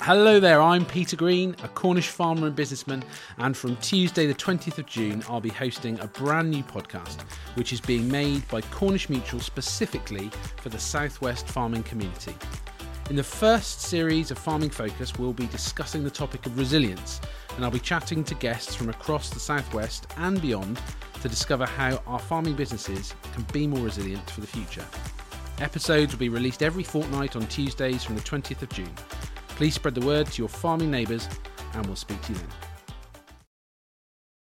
Hello there, I'm Peter Green, a Cornish farmer and businessman, and from Tuesday, the 20th of June, I'll be hosting a brand new podcast which is being made by Cornish Mutual specifically for the Southwest farming community. In the first series of Farming Focus, we'll be discussing the topic of resilience, and I'll be chatting to guests from across the Southwest and beyond to discover how our farming businesses can be more resilient for the future. Episodes will be released every fortnight on Tuesdays from the 20th of June. Please spread the word to your farming neighbours, and we'll speak to you then.